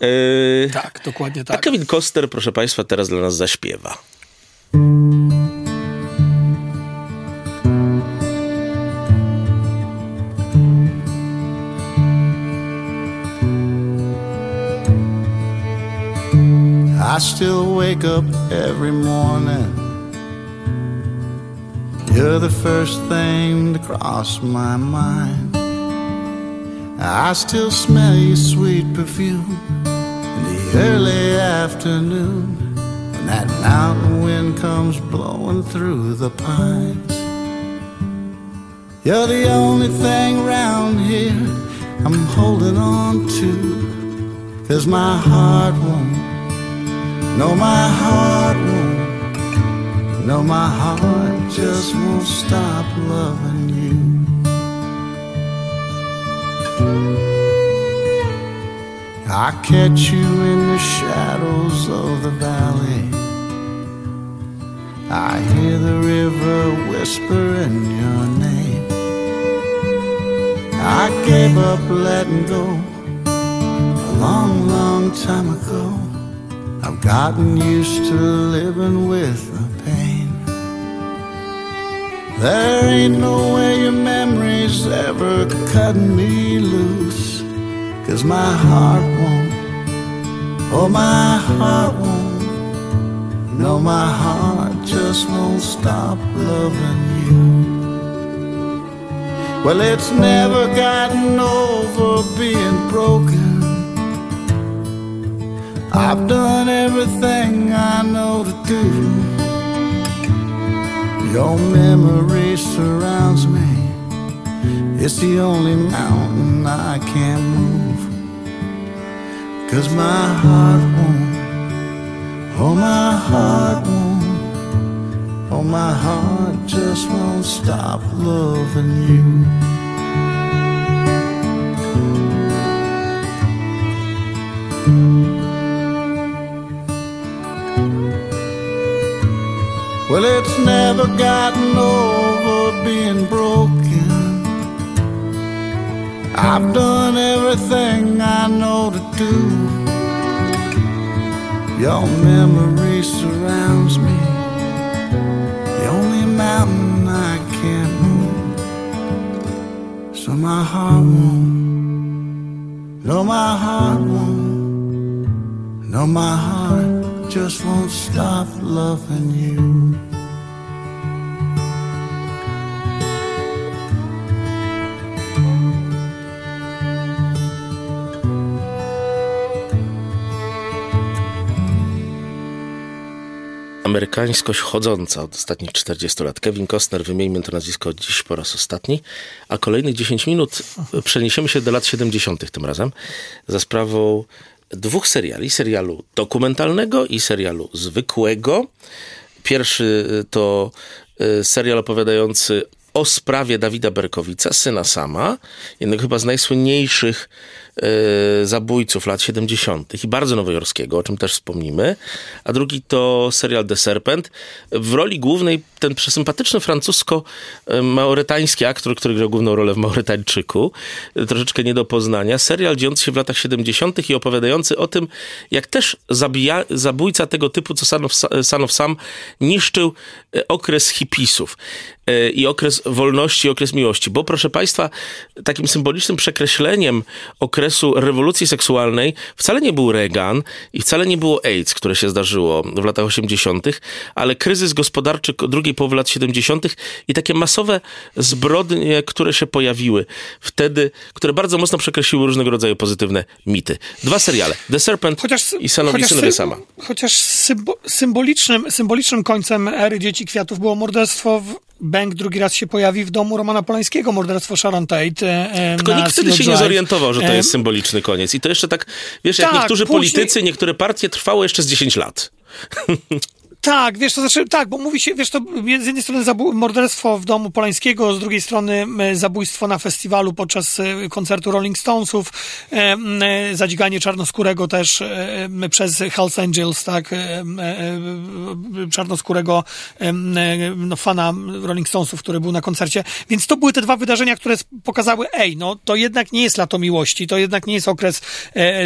E, Tak, dokładnie A tak. Kevin Koster, proszę Państwa, teraz dla nas zaśpiewa. I still wake up every morning. You're the first thing to cross my mind. I still smell your sweet perfume in the early afternoon when that mountain wind comes blowing through the pines. You're the only thing round here I'm holding on to, cause my heart won't no, my heart won't. No, my heart just won't stop loving you. I catch you in the shadows of the valley. I hear the river whispering your name. I gave up letting go a long, long time ago. I've gotten used to living with the pain. There ain't no way your memory's ever cutting me loose. Cause my heart won't, oh my heart won't, no my heart just won't stop loving you. Well, it's never gotten over being broken. I've done everything I know to do. Your memory surrounds me. It's the only mountain I can't move. Cause my heart won't, oh my heart won't, oh my heart just won't stop loving you. Well, it's never gotten over being broken. I've done everything I know to do. Your memory surrounds me, the only mountain I can't move. So my heart won't, no, my heart won't, no, my heart just won't stop loving you. amerykańskość chodząca od ostatnich 40 lat. Kevin Costner, wymieńmy to nazwisko dziś po raz ostatni, a kolejnych 10 minut przeniesiemy się do lat 70. tym razem za sprawą dwóch seriali, serialu dokumentalnego i serialu zwykłego. Pierwszy to y, serial opowiadający o sprawie Dawida Berkowica, syna Sama, jednego chyba z najsłynniejszych zabójców lat 70. i bardzo nowojorskiego, o czym też wspomnimy. A drugi to serial The Serpent. W roli głównej ten przesympatyczny francusko-maurytański aktor, który grał główną rolę w Maurytańczyku, troszeczkę nie do poznania. Serial dziejący się w latach 70. i opowiadający o tym, jak też zabija, zabójca tego typu, co of Sam niszczył okres hipisów i okres wolności, okres miłości. Bo proszę Państwa, takim symbolicznym przekreśleniem okresu rewolucji seksualnej wcale nie był Reagan i wcale nie było AIDS, które się zdarzyło w latach 80., ale kryzys gospodarczy drugiej połowy lat 70. i takie masowe zbrodnie, które się pojawiły wtedy, które bardzo mocno przekreśliły różnego rodzaju pozytywne mity. Dwa seriale. The Serpent Chociaż, i Sanowi chociaż Synowie sym- Sama. Chociaż symbo, symbolicznym, symbolicznym końcem ery Dzieci Kwiatów było morderstwo w Bank drugi raz się pojawi w domu Romana Polańskiego, morderstwo Sharon Tate. E, e, Tylko nikt wtedy się nie zorientował, że to E, jest symboliczny koniec. I to jeszcze tak, wiesz, jak Tak, niektórzy później- politycy, niektóre partie trwało jeszcze z 10 lat. Tak, wiesz, to znaczy, tak, bo mówi się, wiesz, to z jednej strony morderstwo w domu Polańskiego, z drugiej strony zabójstwo na festiwalu podczas e, koncertu Rolling Stonesów, e, e, zadziganie czarnoskórego też e, przez Hells Angels, tak, e, e, czarnoskórego no, fana Rolling Stonesów, który był na koncercie, więc to były te dwa wydarzenia, które pokazały, ej, no to jednak nie jest lato miłości, to jednak nie jest okres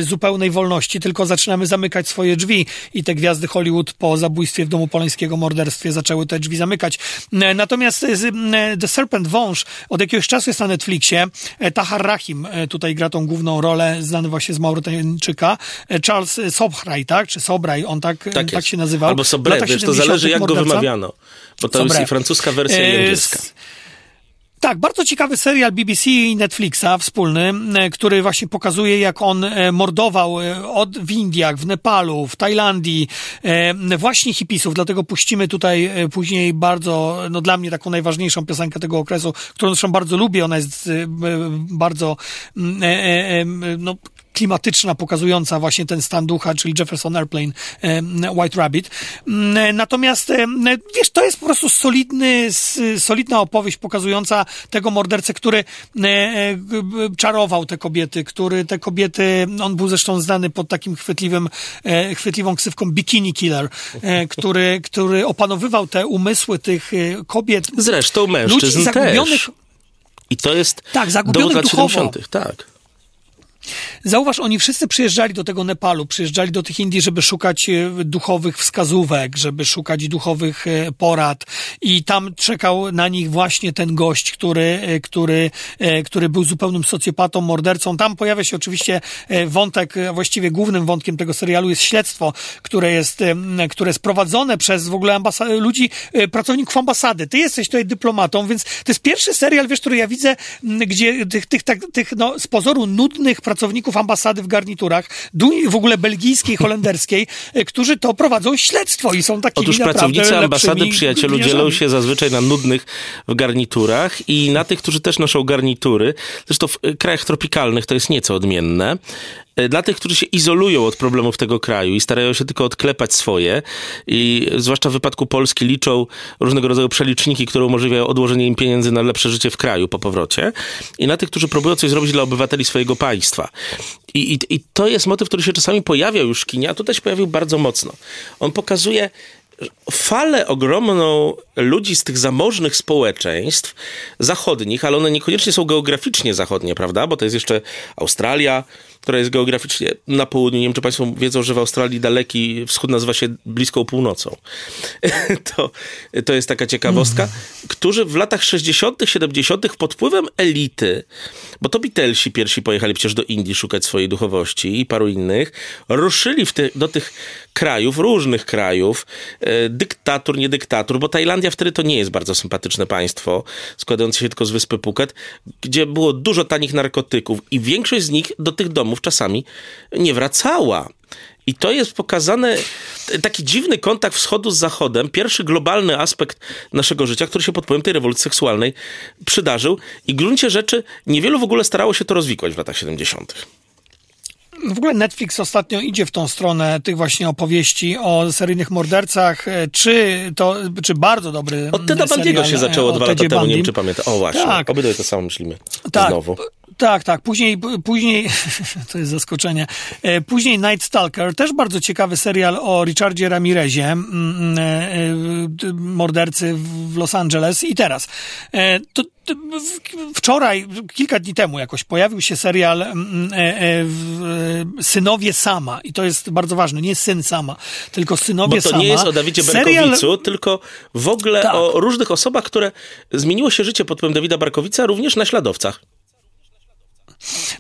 zupełnej wolności, tylko zaczynamy zamykać swoje drzwi i te gwiazdy Hollywood po zabójstwie w domu Polańskiego, morderstwie zaczęły te drzwi zamykać. E, Natomiast e, e, The Serpent Wąż od jakiegoś czasu jest na Netflixie. Tahar Rahim tutaj gra tą główną rolę, znany właśnie z Maurytańczyka. E, Charles Sobraj, tak? Czy Sobraj, on tak, tak, tak jest. się nazywał. Albo Sobre, wiesz, to 70. zależy jak go morderca. wymawiano. Bo to jest Sobre. i francuska wersja, i angielska. Tak, bardzo ciekawy serial BBC i Netflixa wspólny, e, który właśnie pokazuje, jak on e, mordował e, od, w Indiach, w Nepalu, w Tajlandii, właśnie hipisów. Dlatego puścimy tutaj później bardzo, no dla mnie taką najważniejszą piosenkę tego okresu, którą zresztą bardzo lubię. Ona jest bardzo, no, klimatyczna, pokazująca właśnie ten stan ducha, czyli Jefferson Airplane, White Rabbit. Mm, Natomiast, em, wiesz, to jest po prostu solidny, solidna opowieść pokazująca tego mordercę, który e, e, czarował te kobiety, który te kobiety, on był zresztą znany pod takim chwytliwym, e, chwytliwą ksywką Bikini Killer, e, który, który opanowywał te umysły tych e, kobiet. Zresztą ludzi mężczyzn zagubionych, też. I to jest Tak, zagubionych duchowo. 70. Tak. Zauważ, oni wszyscy przyjeżdżali do tego Nepalu, przyjeżdżali do tych Indii, żeby szukać e, duchowych wskazówek, żeby szukać duchowych e, porad i tam czekał na nich właśnie ten gość, który, e, który, który był zupełnym socjopatą, mordercą. Tam pojawia się oczywiście wątek, właściwie głównym wątkiem tego serialu jest śledztwo, które jest, które jest prowadzone przez w ogóle ambasa- ludzi, pracowników ambasady. Ty jesteś tutaj dyplomatą, więc to jest pierwszy serial, wiesz, który ja widzę, gdzie tych, tych, tych, tych no, z pozoru nudnych pracowników ambasady w garniturach, w ogóle belgijskiej, holenderskiej, e, którzy to prowadzą śledztwo i są takimi Otóż pracownicy ambasady przyjacielu dzielą się zazwyczaj na nudnych w garniturach i na tych, którzy też noszą garnitury. Zresztą w krajach tropikalnych to jest nieco odmienne. E, dla tych, którzy się izolują od problemów tego kraju i starają się tylko odklepać swoje i zwłaszcza w wypadku Polski liczą różnego rodzaju przeliczniki, które umożliwiają odłożenie im pieniędzy na lepsze życie w kraju po powrocie i na tych, którzy próbują coś zrobić dla obywateli swojego państwa. I, i, i to jest motyw, który się czasami pojawia już w kinie, a tutaj się pojawił bardzo mocno. On pokazuje falę ogromną ludzi z tych zamożnych społeczeństw zachodnich, ale one niekoniecznie są geograficznie zachodnie, prawda? Bo to jest jeszcze Australia, która jest geograficznie na południu. Nie wiem, czy Państwo wiedzą, że w Australii daleki wschód nazywa się bliską północą. to, to jest taka ciekawostka, którzy w latach 60., 70. pod wpływem elity, bo to Beatlesi pierwsi pojechali przecież do Indii szukać swojej duchowości i paru innych, ruszyli te, do tych krajów, różnych krajów, e, dyktatur, nie dyktatur, bo Tajlandia wtedy to nie jest bardzo sympatyczne państwo, składające się tylko z wyspy Phuket, gdzie było dużo tanich narkotyków i większość z nich do tych domów czasami nie wracała. I to jest pokazane, taki dziwny kontakt wschodu z zachodem, pierwszy globalny aspekt naszego życia, który się pod wpływem tej rewolucji seksualnej przydarzył. I w gruncie rzeczy niewielu w ogóle starało się to rozwikłać w latach 70. W ogóle Netflix ostatnio idzie w tą stronę tych właśnie opowieści o seryjnych mordercach. E, czy to, czy bardzo dobry Od Teda Bandiego się zaczęło dwa lata temu, nie wiem czy pamiętam. O właśnie, tak. obydwaj to samo myślimy. Tak. Znowu. Tak, tak. Później, później to jest zaskoczenie. E, później Night Stalker, też bardzo ciekawy serial o Richardzie Ramirezie, mm, mm, e, mordercy w Los Angeles. I teraz, to, wczoraj, kilka dni temu jakoś pojawił się serial mm, Synowie Sama i to jest bardzo ważne, nie Syn Sama, tylko Synowie Sama. Bo to nie jest o Dawidzie Berkowicu, serial... tylko w ogóle tak. o różnych osobach, które zmieniło się życie pod wpływem Dawida Barkowica, również na śladowcach.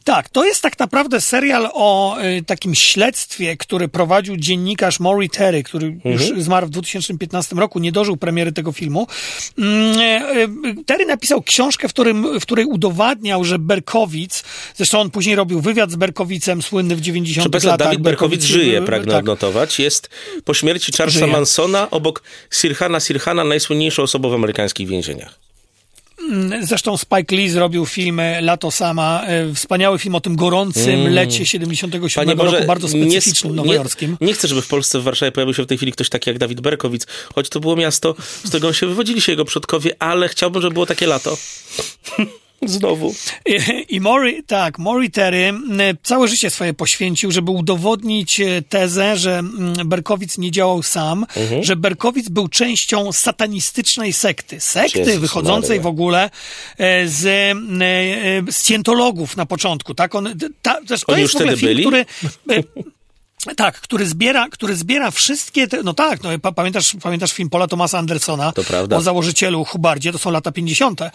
Tak, to jest tak naprawdę serial o y, takim śledztwie, który prowadził dziennikarz Maury Terry, który mhm. już zmarł w 2015 roku, nie dożył premiery tego filmu. Mm, y, Terry napisał książkę, w, którym, w której udowadniał, że Berkowic, zresztą on później robił wywiad z Berkowicem, słynny w 90 latach. Dawid Berkowicz, Berkowicz żyje, pragnę tak. odnotować. Jest po śmierci Charlesa żyje. Mansona obok Sirhana Sirhana najsłynniejszą osobą w amerykańskich więzieniach. Zresztą Spike Lee zrobił film Lato Sama, e, wspaniały film o tym gorącym mm. lecie 77 Panie roku, bardzo specyficznym, nie, nowojorskim. Nie, nie chcę, żeby w Polsce, w Warszawie pojawił się w tej chwili ktoś taki jak Dawid Berkowicz, choć to było miasto, z którego się wywodzili się jego przodkowie, ale chciałbym, żeby było takie lato. Znowu. I, i Mori, tak, Mori Terry całe życie swoje poświęcił, żeby udowodnić e, tezę, że Berkowic nie działał sam, mhm. że Berkowic był częścią satanistycznej sekty. Sekty Jezus wychodzącej Maria. w ogóle e, z, e, z na początku. Tak, on, ta, to Oni jest w ogóle film, byli? który tak, który zbiera, który zbiera wszystkie te, no tak, no pamiętasz, pamiętasz film Paula Thomasa Andersona to prawda. o założycielu Hubardzie, to są lata 50. E,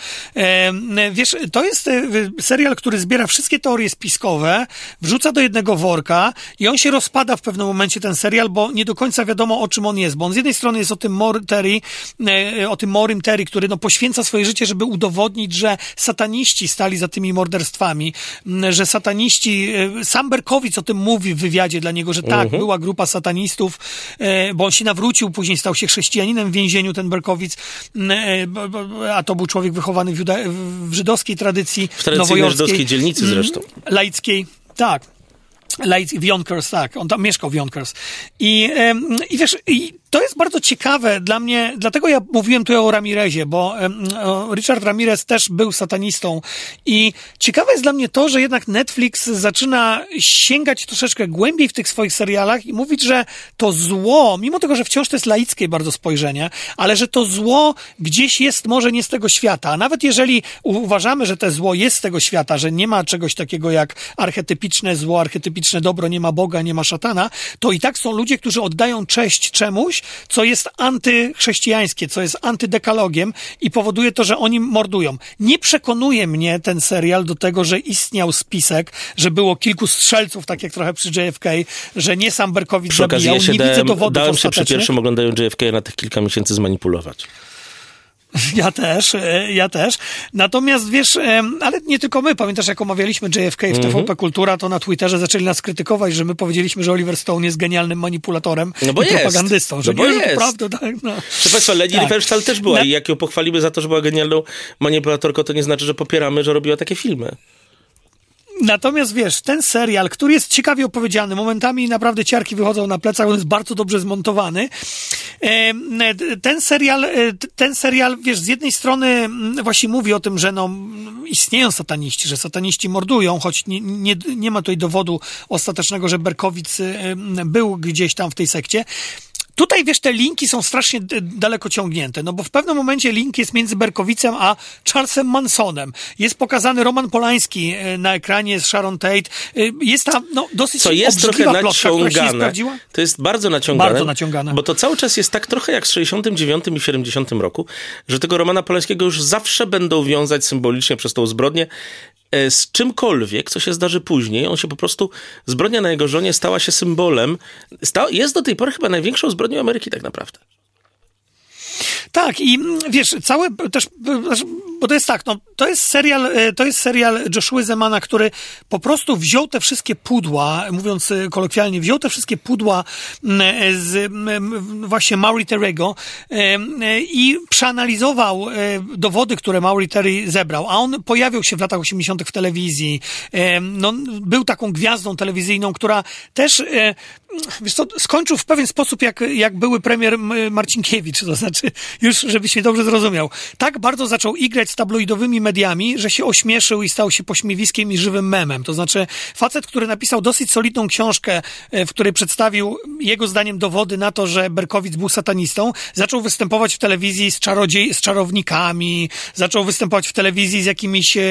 wiesz, to jest e, serial, który zbiera wszystkie teorie spiskowe, wrzuca do jednego worka i on się rozpada w pewnym momencie, ten serial, bo nie do końca wiadomo, o czym on jest, bo on z jednej strony jest o tym Mor Terry, e, o tym Morim Terry, który no poświęca swoje życie, żeby udowodnić, że sataniści stali za tymi morderstwami, że sataniści, e, sam Berkowicz o tym mówi w wywiadzie dla niego, że tak, mhm. była grupa satanistów, e, bo on się nawrócił, później stał się chrześcijaninem w więzieniu, ten Berkowic, e, a to był człowiek wychowany w, juda, w żydowskiej tradycji w tradycyjnej żydowskiej dzielnicy zresztą. Laickiej, tak. W Yonkers, tak, on tam mieszkał w Yonkers. I, i wiesz, i to jest bardzo ciekawe dla mnie, dlatego ja mówiłem tu o Ramirezie, bo Richard Ramirez też był satanistą i ciekawe jest dla mnie to, że jednak Netflix zaczyna sięgać troszeczkę głębiej w tych swoich serialach i mówić, że to zło, mimo tego, że wciąż to jest laickie bardzo spojrzenie, ale że to zło gdzieś jest może nie z tego świata, a nawet jeżeli uważamy, że to zło jest z tego świata, że nie ma czegoś takiego jak archetypiczne zło, archetypiczne dobro, nie ma Boga, nie ma szatana, to i tak są ludzie, którzy oddają cześć czemuś, co jest antychrześcijańskie, co jest antydekalogiem i powoduje to, że oni mordują. Nie przekonuje mnie ten serial do tego, że istniał spisek, że było kilku strzelców, tak jak trochę przy JFK, że nie sam Berkowicz zabijał, ja się nie widzę dałem, dowodów dałem się przy pierwszym oglądaniu JFK na tych kilka miesięcy zmanipulować. Ja też, e, ja też. Natomiast wiesz, em, ale nie tylko my, pamiętasz jak omawialiśmy JFK w Mhm. TVP Kultura, to na Twitterze zaczęli nas krytykować, że my powiedzieliśmy, że Oliver Stone jest genialnym manipulatorem No bo i jest. propagandystą, że No bo nie, to jest. prawda, tak, no. Proszę Państwa, Leni Tak. Też była i jak ją pochwalimy za to, że była genialną manipulatorką, to nie znaczy, że popieramy, że robiła takie filmy. Natomiast wiesz, ten serial, który jest ciekawie opowiedziany, momentami naprawdę ciarki wychodzą na plecach, on jest bardzo dobrze zmontowany. E, Ten serial, e, ten serial, wiesz, z jednej strony właśnie mówi o tym, że no, istnieją sataniści, że sataniści mordują, choć nie, nie, nie ma tutaj dowodu ostatecznego, że Berkowic em, był gdzieś tam w tej sekcie. Tutaj, wiesz, te linki są strasznie daleko ciągnięte, no bo w pewnym momencie link jest między Berkowicem a Charlesem Mansonem. Jest pokazany Roman Polański e, na ekranie z Sharon Tate. E, Jest tam, no, dosyć Co jest trochę plotka, naciągane. sprawdziła. To jest bardzo naciągane. Bardzo naciągane. Bo to cały czas jest tak trochę jak w 69 i 70 roku, że tego Romana Polańskiego już zawsze będą wiązać symbolicznie przez tą zbrodnię z czymkolwiek, co się zdarzy później. On się po prostu, zbrodnia na jego żonie stała się symbolem. Sta, jest do tej pory chyba największą zbrodnią Ameryki tak naprawdę. Tak, i mm, wiesz, cały też, znaczy, bo to jest tak, no, to jest serial, e, to jest serial Joshua Zemana, który po prostu wziął te wszystkie pudła, mówiąc e, kolokwialnie, wziął te wszystkie pudła mm, e, z mm, właśnie Maury Terrego e, e, i przeanalizował e, dowody, które Maury Terry zebrał, a on pojawił się w latach 80. w telewizji, e, no, był taką gwiazdą telewizyjną, która też, e, wiesz co, skończył w pewien sposób, jak, jak były premier Marcinkiewicz, to znaczy, już żebyś mnie dobrze zrozumiał, tak bardzo zaczął igrać z tabloidowymi mediami, że się ośmieszył i stał się pośmiewiskiem i żywym memem. To znaczy, facet, który napisał dosyć solidną książkę, e, w której przedstawił jego zdaniem dowody na to, że Berkowicz był satanistą, zaczął występować w telewizji z, czarodziej, z czarownikami, zaczął występować w telewizji z jakimiś, e,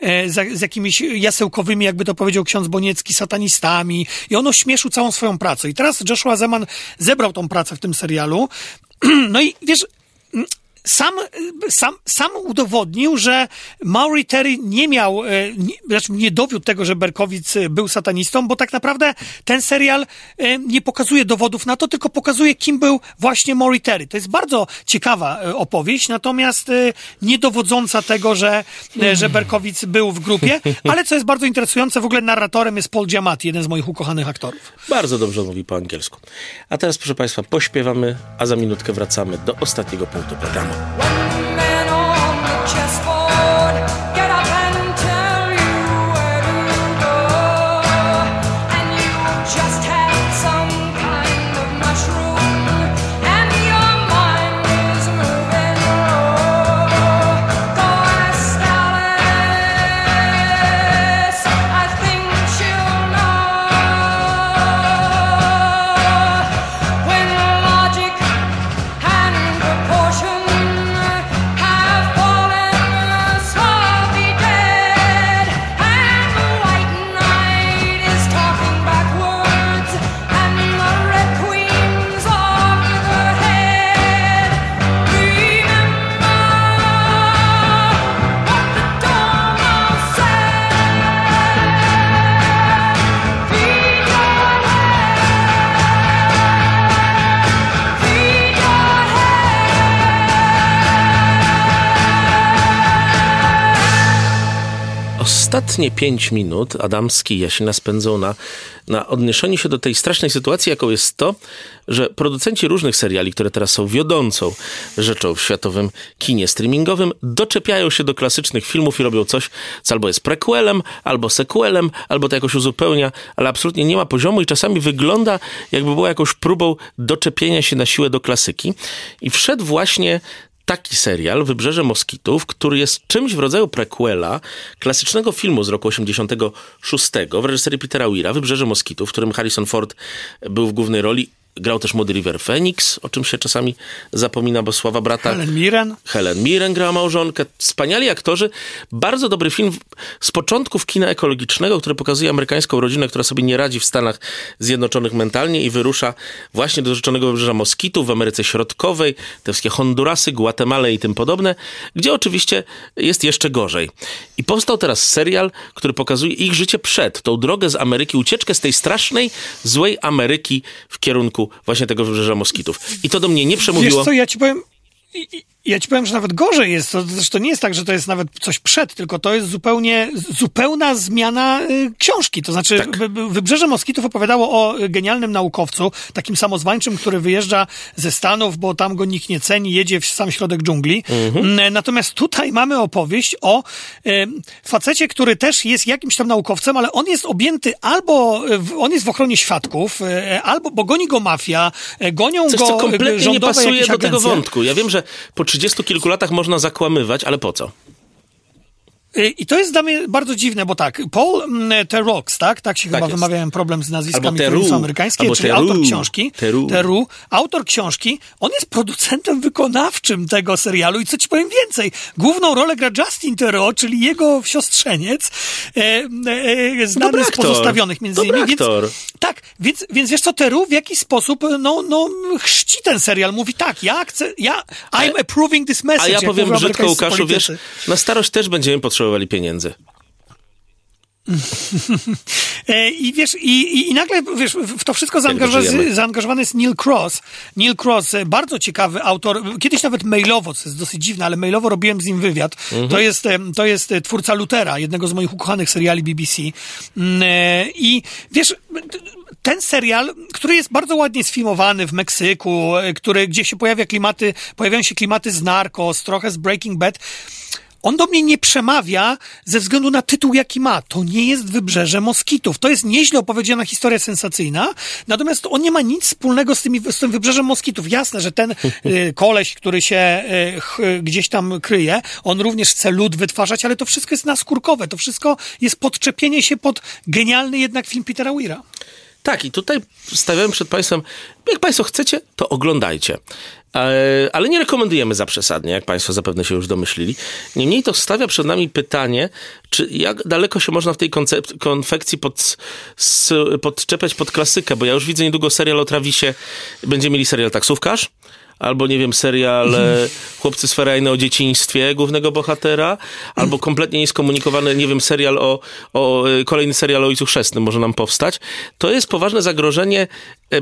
e, z, z jakimiś jasełkowymi, jakby to powiedział ksiądz Boniecki, satanistami i on ośmieszył całą swoją pracę. I teraz Joshua Zeman zebrał tą pracę w tym serialu. No i wiesz, sam, sam, sam udowodnił, że Maury Terry nie miał, e, nie, znaczy nie dowiódł tego, że Berkowicz e, był satanistą, bo tak naprawdę ten serial e, nie pokazuje dowodów na to, tylko pokazuje, kim był właśnie Maury Terry. To jest bardzo ciekawa opowieść, natomiast niedowodząca tego, że, że Berkowicz był w grupie, ale co jest bardzo interesujące, w ogóle narratorem jest Paul Giamatti, jeden z moich ukochanych aktorów. Bardzo dobrze mówi po angielsku. A teraz, proszę Państwa, pośpiewamy, a za minutkę wracamy do ostatniego punktu programu. When ostatnie pięć minut Adamski i Jasina spędzą na, na odniesieniu się do tej strasznej sytuacji, jaką jest to, że producenci różnych seriali, które teraz są wiodącą rzeczą w światowym kinie streamingowym, doczepiają się do klasycznych filmów i robią coś, co albo jest prequelem, albo sequelem, albo to jakoś uzupełnia, ale absolutnie nie ma poziomu i czasami wygląda, jakby było jakąś próbą doczepienia się na siłę do klasyki. I wszedł właśnie taki serial, Wybrzeże Moskitów, który jest czymś w rodzaju prequela klasycznego filmu z roku 86 w reżyserii Petera Weira, Wybrzeże Moskitów, w którym Harrison Ford był w głównej roli. Grał też młody River Phoenix, o czym się czasami zapomina, bo sława brata. Helen Mirren. Helen Mirren grała małżonkę. Wspaniali aktorzy. Bardzo dobry film z początków kina ekologicznego, który pokazuje amerykańską rodzinę, która sobie nie radzi w Stanach Zjednoczonych mentalnie i wyrusza właśnie do rzeczonego wybrzeża Moskitów w Ameryce Środkowej, te wszystkie Hondurasy, Guatemala i tym podobne, gdzie oczywiście jest jeszcze gorzej. I powstał teraz serial, który pokazuje ich życie przed, tą drogę z Ameryki, ucieczkę z tej strasznej, złej Ameryki w kierunku właśnie tego wybrzeża Moskitów. I to do mnie nie przemówiło. Wiesz co, ja ci powiem... i- i- Ja ci powiem, że nawet gorzej jest. To zresztą nie jest tak, że to jest nawet coś przed, tylko to jest zupełnie, zupełna zmiana y, książki. To znaczy, Tak. Wy- Wy- Wybrzeże Moskitów opowiadało o y, genialnym naukowcu, takim samozwańczym, który wyjeżdża ze Stanów, bo tam go nikt nie ceni, jedzie w sam środek dżungli. Mm, Natomiast tutaj mamy opowieść o y, facecie, który też jest jakimś tam naukowcem, ale on jest objęty albo, y, w- on jest w ochronie świadków, y, albo, bo goni go mafia, y, gonią Coś, go co y, kompletnie nie pasuje do tego wątku. Ja wiem, że po 30 kilku latach można zakłamywać, ale po co? Y, I to jest dla mnie bardzo dziwne, bo tak, Paul mm, Terrox, tak? Tak się Tak chyba jest. wymawiałem problem z nazwiskami, są amerykańskie, albo czyli Theroux. autor książki. Theroux. Autor książki, on jest producentem wykonawczym tego serialu i co ci powiem więcej, główną rolę gra Justin Theroux, czyli jego siostrzeniec, e, e, znany Dobry z pozostawionych między Dobry innymi. aktor. Więc, tak, więc, więc wiesz co, Theroux w jakiś sposób, no, no, chrzci ten serial, mówi tak, ja chcę, ja, I'm approving this message. A ja powiem brzydko, Łukaszu, wiesz, na starość też będziemy potrzebowali pieniędzy. E, I wiesz, i, i, nagle wiesz, w to wszystko zaangażowany, zaangażowany jest Neil Cross. Neil Cross, e, bardzo ciekawy autor, kiedyś nawet mailowo, co jest dosyć dziwne, ale mailowo robiłem z nim wywiad. To, jest, e, to jest twórca Lutera, jednego z moich ukochanych seriali BBC. Mm, I wiesz, ten serial, który jest bardzo ładnie sfilmowany w Meksyku, który, gdzie się pojawia klimaty, pojawiają się klimaty z Narcos, trochę z Breaking Bad, on do mnie nie przemawia ze względu na tytuł, jaki ma. To nie jest Wybrzeże Moskitów. To jest nieźle opowiedziana historia sensacyjna, natomiast on nie ma nic wspólnego z, tymi, z tym Wybrzeżem Moskitów. Jasne, że ten y, koleś, który się y, ch, gdzieś tam kryje, on również chce lód wytwarzać, ale to wszystko jest naskórkowe. To wszystko jest podczepienie się pod genialny jednak film Petera Weira. Tak, i tutaj stawiałem przed Państwem, jak Państwo chcecie, to oglądajcie. Ale nie rekomendujemy za przesadnie, jak Państwo zapewne się już domyślili. Niemniej to stawia przed nami pytanie, czy jak daleko się można w tej koncep- konfekcji pod, s, podczepiać pod klasykę, bo ja już widzę niedługo serial o Travisie, będziemy mieli serial Taksówkarz, albo nie wiem, serial e, Chłopcy Sferajne o dzieciństwie głównego bohatera, albo kompletnie nieskomunikowany, nie wiem, serial o, o e, kolejny serial o Ojcu Chrzestnym może nam powstać. To jest poważne zagrożenie,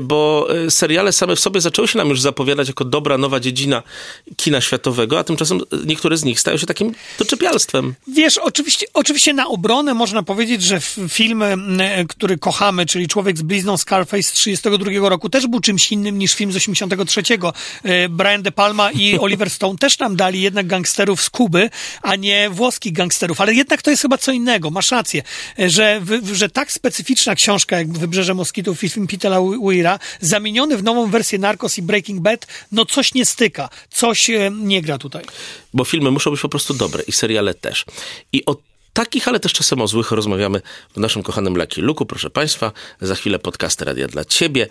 bo e, seriale same w sobie zaczęły się nam już zapowiadać jako dobra, nowa dziedzina kina światowego, a tymczasem e, niektóre z nich stają się takim doczepialstwem. Wiesz, oczywiście, oczywiście na obronę można powiedzieć, że film, e, który kochamy, czyli Człowiek z blizną Scarface z 32 roku, też był czymś innym niż film z 83. E, Brian De Palma i Oliver Stone też nam dali jednak gangsterów z Kuby, a nie włoskich gangsterów, ale jednak to jest chyba co innego. Masz rację, e, że, że tak specyficzna książka jak Wybrzeże Moskitów i film Petera Zamieniony w nową wersję Narcos i Breaking Bad, no coś nie styka, coś e, nie gra tutaj. bo filmy muszą być po prostu dobre i seriale też. I o takich, ale też czasem o złych rozmawiamy w naszym kochanym Lucky Luku. Proszę Państwa, za chwilę podcasty Radia dla Ciebie,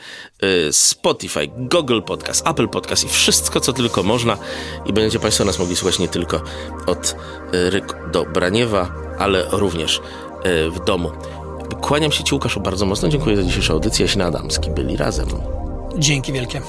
y, Spotify, Google Podcast, Apple Podcast i wszystko, co tylko można. I będziecie Państwo nas mogli słuchać nie tylko od y, Ryk do Braniewa, ale również w domu. Kłaniam się Ci, Łukaszu, bardzo mocno. Dziękuję za dzisiejszą audycję. Jaśna Adamski byli razem. Dzięki wielkie.